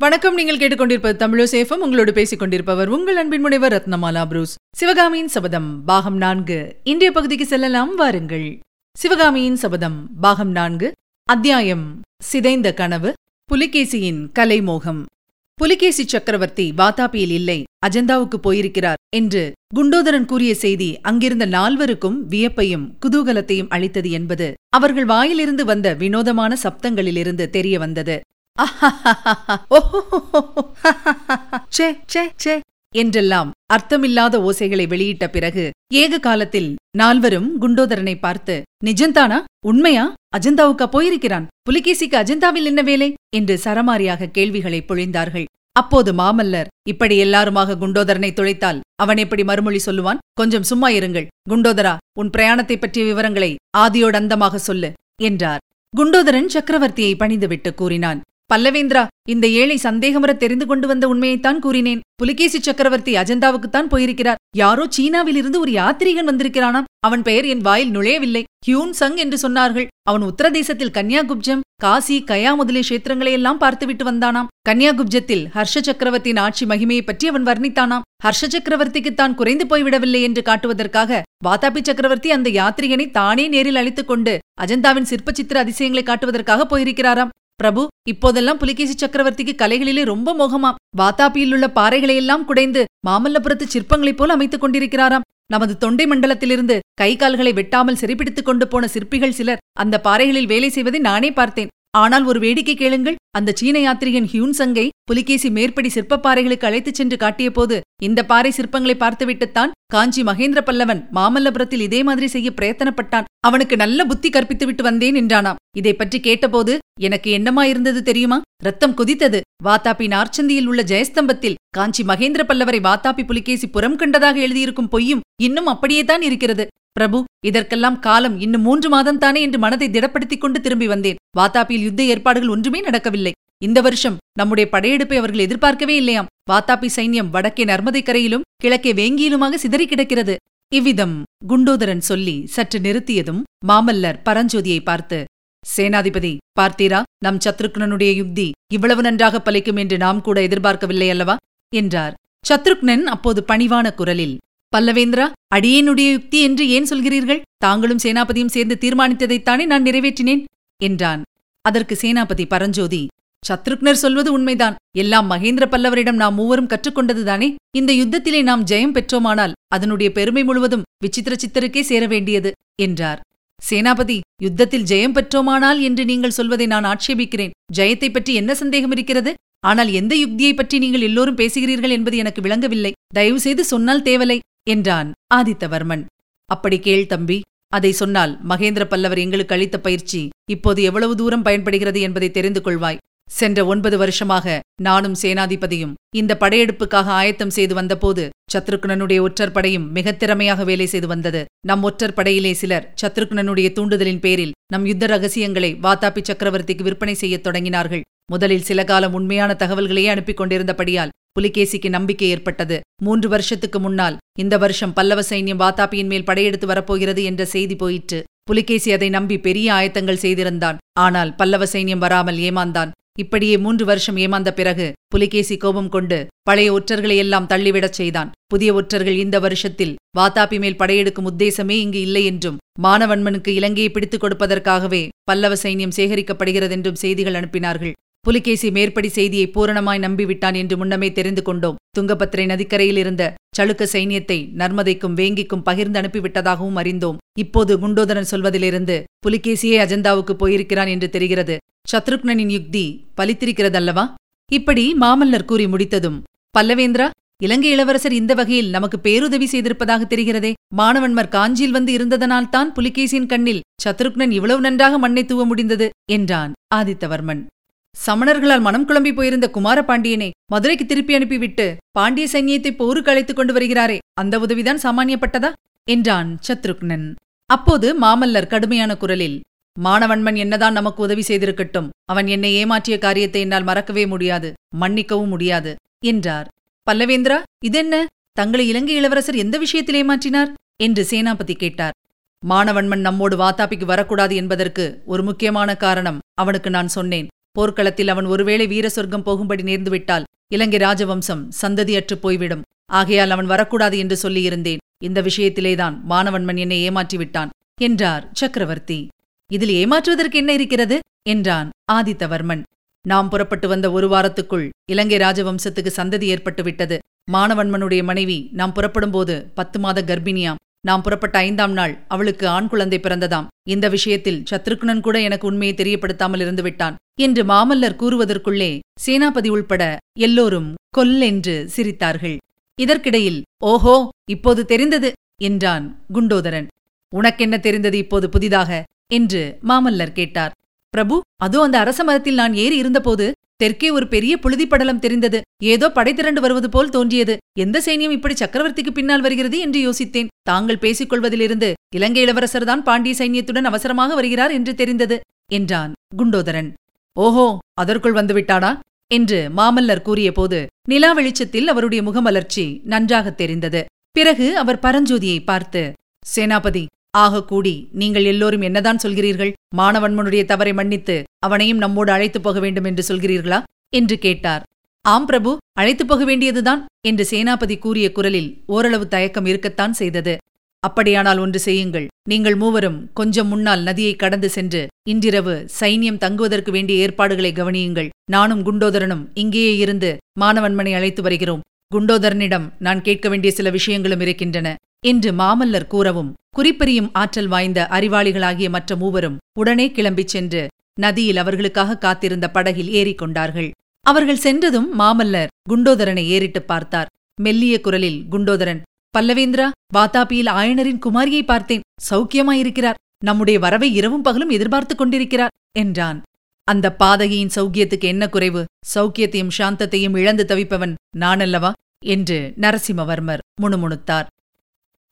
வணக்கம். நீங்கள் கேட்டுக்கொண்டிருப்பது தமிழசேஃபம் உங்களோடு பேசிக் கொண்டிருப்பவர் உங்கள் அன்பின் முனைவர் ரத்னமாலா புரூஸ். சிவகாமியின் சபதம் பாகம் நான்கு. இன்றைய பகுதிக்கு செல்லலாம். வாருங்கள். சிவகாமியின் சபதம் பாகம் நான்கு. அத்தியாயம் சிதைந்த கனவு. புலிகேசியின் கலைமோகம். புலிகேசி சக்கரவர்த்தி வாதாபியில் இல்லை அஜந்தாவுக்கு போயிருக்கிறார் என்று குண்டோதரன் கூறிய செய்தி அங்கிருந்த நால்வருக்கும் வியப்பையும் குதூகலத்தையும் அளித்தது என்பது அவர்கள் வாயிலிருந்து வந்த வினோதமான சப்தங்களிலிருந்து தெரிய வந்தது. ச்சே ச்சே ச்சே. என்றெல்லாம் அர்த்தமில்லாத ஓசைகளை வெளியிட்ட பிறகு ஏக காலத்தில் நால்வரும் குண்டோதரனை பார்த்து நிஜந்தானா? உண்மையா? அஜந்தாவுக்கா போயிருக்கிறான்? புலிகேசிக்கு அஜந்தாவில் என்ன வேலை? என்று சரமாரியாக கேள்விகளை பொழிந்தார்கள். அப்போது மாமல்லர் இப்படி எல்லாருமாக குண்டோதரனை துளைத்தால் அவன் எப்படி மறுமொழி சொல்லுவான்? கொஞ்சம் சும்மா இருங்கள். குண்டோதரா உன் பிரயாணத்தை பற்றிய விவரங்களை ஆதியோடந்தமாக சொல்லு என்றார். குண்டோதரன் சக்கரவர்த்தியை பணிந்துவிட்டு கூறினான். பல்லவேந்திரா இந்த ஏழை சந்தேகமர தெரிந்து கொண்டு வந்த உண்மையைத்தான் கூறினேன். புலிகேசி சக்கரவர்த்தி அஜந்தாவுக்குத்தான் போயிருக்கிறார். யாரோ சீனாவிலிருந்து ஒரு யாத்திரிகன் வந்திருக்கிறானாம். அவன் பெயர் என் வாயில் நுழையவில்லை. ஹியூன் சங் என்று சொன்னார்கள். அவன் உத்தரதேசத்தில் கன்னியாகுப்ஜம் காசி கயா முதலிய கஷேத்திரங்களையெல்லாம் பார்த்துவிட்டு வந்தானாம். கன்னியாகுப்ஜத்தில் ஹர்ஷ சக்கரவர்த்தியின் ஆட்சி மகிமையை பற்றி அவன் வர்ணித்தானாம். ஹர்ஷ சக்கரவர்த்திக்கு தான் குறைந்து போய்விடவில்லை என்று காட்டுவதற்காக வாதாபி சக்கரவர்த்தி அந்த யாத்ரிகனை தானே நேரில் அழைத்துக் கொண்டு அஜந்தாவின் சிற்ப சித்திர அதிசயங்களை காட்டுவதற்காக போயிருக்கிறாராம். பிரபு இப்போதெல்லாம் புலிகேசி சக்கரவர்த்திக்கு கலைகளிலே ரொம்ப மோகமாம். வாத்தாப்பியிலுள்ள பாறைகளையெல்லாம் குடைந்து மாமல்லபுரத்து சிற்பங்களைப் போல் அமைத்துக் கொண்டிருக்கிறாராம். நமது தொண்டை மண்டலத்திலிருந்து கை கால்களை வெட்டாமல் சிறைப்பிடித்துக் கொண்டு போன சிற்பிகள் சிலர் அந்த பாறைகளில் வேலை செய்வதை நானே பார்த்தேன். ஆனால் ஒரு வேடிக்கை கேளுங்கள். அந்த சீன யாத்திரிகன் ஹியூன் சங்கை புலிகேசி மேற்படி சிற்ப பாறைகளுக்கு அழைத்துச் சென்று காட்டியபோது இந்த பாறை சிற்பங்களை பார்த்துவிட்டுத்தான் காஞ்சி மகேந்திர பல்லவன் மாமல்லபுரத்தில் இதே மாதிரி செய்ய பிரயத்தனப்பட்டான். அவனுக்கு நல்ல புத்தி கற்பித்துவிட்டு வந்தேன் என்றானாம். இதை பற்றி கேட்டபோது எனக்கு என்னமா இருந்தது தெரியுமா? ரத்தம் குதித்தது. வாத்தாப்பி நார்ச்சந்தியில் உள்ள ஜெயஸ்தம்பத்தில் காஞ்சி மகேந்திர பல்லவரை வாத்தாப்பி புலிகேசி புறம் கண்டதாக எழுதியிருக்கும் பொய்யும் இன்னும் அப்படியேதான் இருக்கிறது. பிரபு இதற்கெல்லாம் காலம் இன்னும் மூன்று மாதம் தானே என்று மனதை திடப்படுத்திக் கொண்டு திரும்பி வந்தேன். வாத்தாப்பியில் யுத்த ஏற்பாடுகள் ஒன்றுமே நடக்கவில்லை. இந்த வருஷம் நம்முடைய படையெடுப்பை அவர்கள் எதிர்பார்க்கவே இல்லையாம். வாத்தாப்பி சைன்யம் வடக்கே நர்மதை கரையிலும் கிழக்கே வேங்கியிலுமாக சிதறி கிடக்கிறது. இவ்விதம் குண்டோதரன் சொல்லி சற்று நிறுத்தியதும் மாமல்லர் பரஞ்சோதியை பார்த்து சேனாதிபதி பார்த்தீரா? நம் சத்ருக்னனுடைய யுக்தி இவ்வளவு நன்றாக பலிக்கும் என்று நாம் கூட எதிர்பார்க்கவில்லை அல்லவா? என்றார். சத்ருக்னன் அப்போது பணிவான குரலில் பல்லவேந்திரா அடியேனுடைய யுக்தி என்று ஏன் சொல்கிறீர்கள்? தாங்களும் சேனாபதியும் சேர்ந்து தீர்மானித்ததைத்தானே நான் நிறைவேற்றினேன்? என்றான். அதற்கு சேனாபதி பரஞ்சோதி சத்ருக்னர் சொல்வது உண்மைதான். எல்லாம் மகேந்திர பல்லவரிடம் நாம் மூவரும் கற்றுக்கொண்டதுதானே? இந்த யுத்தத்திலே நாம் ஜெயம் பெற்றோமானால் அதனுடைய பெருமை முழுவதும் விசித்திர சித்தருக்கே சேர வேண்டியது என்றார். சேனாபதி யுத்தத்தில் ஜெயம் பெற்றோமானால் என்று நீங்கள் சொல்வதை நான் ஆட்சேபிக்கிறேன். ஜெயத்தை பற்றி என்ன சந்தேகம் இருக்கிறது? ஆனால் எந்த யுக்தியை பற்றி நீங்கள் எல்லோரும் பேசுகிறீர்கள் என்பது எனக்கு விளங்கவில்லை. தயவு செய்து சொன்னால் தேவலை. என்றான் ஆதித்தவர்மன். அப்படி கேள் தம்பி அதை சொன்னால் மகேந்திர பல்லவர் எங்களுக்கு அளித்த பயிற்சி இப்போது எவ்வளவு தூரம் பயன்படுகிறது என்பதை தெரிந்து கொள்வாய். சென்ற ஒன்பது வருஷமாக நானும் சேனாதிபதியும் இந்த படையெடுப்புக்காக ஆயத்தம் செய்து வந்தபோது சத்ருக்னனுடைய ஒற்றர் படையும் மிகத் திறமையாக வேலை செய்து வந்தது. நம் ஒற்றர் படையிலே சிலர் சத்ருக்னனுடைய தூண்டுதலின் பேரில் நம் யுத்த ரகசியங்களை வாத்தாபி சக்கரவர்த்திக்கு விற்பனை செய்யத் தொடங்கினார்கள். முதலில் சில காலம் உண்மையான தகவல்களையே அனுப்பிக் கொண்டிருந்தபடியால் புலிகேசிக்கு நம்பிக்கை ஏற்பட்டது. மூன்று வருஷத்துக்கு முன்னால் இந்த வருஷம் பல்லவ சைன்யம் வாத்தாப்பியின் மேல் படையெடுத்து வரப்போகிறது என்ற செய்தி போயிற்று. புலிகேசி அதை நம்பி பெரிய ஆயத்தங்கள் செய்திருந்தான். ஆனால் பல்லவ சைன்யம் வராமல் ஏமாந்தான். இப்படியே மூன்று வருஷம் ஏமாந்த பிறகு புலிகேசி கோபம் கொண்டு பழைய ஒற்றர்களை எல்லாம் தள்ளிவிடச் செய்தான். புதிய ஒற்றர்கள் இந்த வருஷத்தில் வாத்தாப்பி மேல் படையெடுக்கும் உத்தேசமே இங்கு இல்லை என்றும் மானவன்மனுக்கு இலங்கையை பிடித்துக் கொடுப்பதற்காகவே பல்லவ சைன்யம் சேகரிக்கப்படுகிறதென்றும் செய்திகள் அனுப்பினார்கள். புலிகேசி மேற்படி செய்தியை பூரணமாய் நம்பிவிட்டான் என்று முன்னமே தெரிந்து கொண்டோம். துங்கபத்திரை நதிக்கரையில் இருந்த சளுக்க சைன்யத்தை நர்மதைக்கும் வேங்கிக்கும் பகிர்ந்து அனுப்பிவிட்டதாகவும் அறிந்தோம். இப்போது குண்டோதரன் சொல்வதிலிருந்து புலிகேசியே அஜந்தாவுக்கு போயிருக்கிறான் என்று தெரிகிறது. சத்ருக்னனின் யுக்தி பலித்திருக்கிறதல்லவா? இப்படி மாமல்லர் கூறி முடித்ததும் பல்லவேந்திரா இலங்கை இளவரசர் இந்த வகையில் நமக்கு பேருதவி செய்திருப்பதாக தெரிகிறதே. மாணவன்மர் காஞ்சியில் வந்து இருந்ததனால்தான் புலிகேசியின் கண்ணில் சத்ருக்னன் இவ்வளவு நன்றாக மண்ணை தூவ முடிந்தது என்றான் ஆதித்தவர்மன். சமணர்களால் மனம் குழம்பி போயிருந்த குமார பாண்டியனை மதுரைக்கு திருப்பி அனுப்பிவிட்டு பாண்டிய சைன்யத்தை போருக்கு அழைத்துக் கொண்டு வருகிறாரே அந்த உதவிதான் சாமானியப்பட்டதா? என்றான் சத்ருக்னன். அப்போது மாமல்லர் கடுமையான குரலில் மாணவன்மன் என்னதான் நமக்கு உதவி செய்திருக்கட்டும் அவன் என்னை ஏமாற்றிய காரியத்தை என்னால் மறக்கவே முடியாது மன்னிக்கவும் முடியாது என்றார். பல்லவேந்திரா இதென்ன? தங்களை இலங்கை இளவரசர் எந்த விஷயத்தில் ஏமாற்றினார்? என்று சேனாபதி கேட்டார். மாணவன்மன் நம்மோடு வாத்தாப்பிக்கு வரக்கூடாது என்பதற்கு ஒரு முக்கியமான காரணம் அவனுக்கு நான் சொன்னேன் போர்க்களத்தில் அவன் ஒருவேளை வீர சொர்க்கம் போகும்படி நேர்ந்துவிட்டால் இலங்கை ராஜவம்சம் சந்ததியற்று போய்விடும். ஆகையால் அவன் வரக்கூடாது என்று சொல்லியிருந்தேன். இந்த விஷயத்திலேதான் மாணவன்மன் என்னை ஏமாற்றிவிட்டான் என்றார் சக்கரவர்த்தி. இதில் ஏமாற்றுவதற்கு என்ன இருக்கிறது? என்றான் ஆதித்தவர்மன். நாம் புறப்பட்டு வந்த ஒரு வாரத்துக்குள் இலங்கை ராஜவம்சத்துக்கு சந்ததி ஏற்பட்டுவிட்டது. மாணவன்மனுடைய மனைவி நாம் புறப்படும்போது பத்து மாத கர்ப்பிணியாம். நாம் புறப்பட்ட ஐந்தாம் நாள் அவளுக்கு ஆண் குழந்தை பிறந்ததாம். இந்த விஷயத்தில் சத்ருக்னன் கூட எனக்கு உண்மையை தெரியப்படுத்தாமல் இருந்து விட்டான் என்று மாமல்லர் கூறுவதற்குள்ளே சேனாபதி உள்பட எல்லோரும் கொல்லென்று சிரித்தார்கள். இதற்கிடையில் ஓஹோ இப்போது தெரிந்தது என்றான் குண்டோதரன். உனக்கென்ன தெரிந்தது இப்போது புதிதாக? என்று மாமல்லர் கேட்டார். பிரபு அதோ அந்த அரச மரத்தில் நான் ஏறி இருந்தபோது தெற்கே ஒரு பெரிய புழுதிப்படலம் தெரிந்தது. ஏதோ படை திரண்டு வருவது போல் தோன்றியது. எந்த சைன்யம் இப்படி சக்கரவர்த்திக்கு பின்னால் வருகிறது என்று யோசித்தேன். தாங்கள் பேசிக் கொள்வதிலிருந்து இலங்கை இளவரசர்தான் பாண்டிய சைன்யத்துடன் அவசரமாக வருகிறார் என்று தெரிந்தது என்றான் குண்டோதரன். ஓஹோ அதற்குள் வந்துவிட்டானா? என்று மாமல்லர் கூறியபோது நிலா வெளிச்சத்தில் அவருடைய முகமலர்ச்சி நன்றாகத் தெரிந்தது. பிறகு அவர் பரஞ்சோதியை பார்த்து சேனாபதி ஆக கூடி நீங்கள் எல்லோரும் என்னதான் சொல்கிறீர்கள்? மாணவன்மனுடைய தவறை மன்னித்து அவனையும் நம்மோடு அழைத்துப் போக வேண்டும் என்று சொல்கிறீர்களா? என்று கேட்டார். ஆம் பிரபு அழைத்துப் போக வேண்டியதுதான் என்று சேனாபதி கூறிய குரலில் ஓரளவு தயக்கம் இருக்கத்தான் செய்தது. அப்படியானால் ஒன்று செய்யுங்கள். நீங்கள் மூவரும் கொஞ்சம் முன்னால் நதியை கடந்து சென்று இன்றிரவு சைன்யம் தங்குவதற்கு வேண்டிய ஏற்பாடுகளை கவனியுங்கள். நானும் குண்டோதரனும் இங்கேயே இருந்து மாணவன்மனை அழைத்து வருகிறோம். குண்டோதரனிடம் நான் கேட்க வேண்டிய சில விஷயங்களும் இருக்கின்றன. என்று மாமல்லர் கூறவும் குறிப்பறியும் ஆற்றல் வாய்ந்த அறிவாளிகளாகிய மற்ற மூவரும் உடனே கிளம்பிச் சென்று நதியில் அவர்களுக்காக காத்திருந்த படகில் ஏறிக்கொண்டார்கள் அவர்கள் சென்றதும் மாமல்லர் குண்டோதரனை ஏறிட்டுப் பார்த்தார். மெல்லிய குரலில் குண்டோதரன் பல்லவேந்திரா வாத்தாபியில் ஆயனரின் குமாரியை பார்த்தேன். சௌக்கியமாயிருக்கிறார். நம்முடைய வரவை இரவும் பகலும் எதிர்பார்த்துக் கொண்டிருக்கிறார் என்றான். அந்த பாதகியின் சௌக்கியத்துக்கு என்ன குறைவு? சௌக்கியத்தையும் சாந்தத்தையும் இழந்து தவிப்பவன் நானல்லவா? என்று நரசிம்மவர்மர் முணுமுணுத்தார்.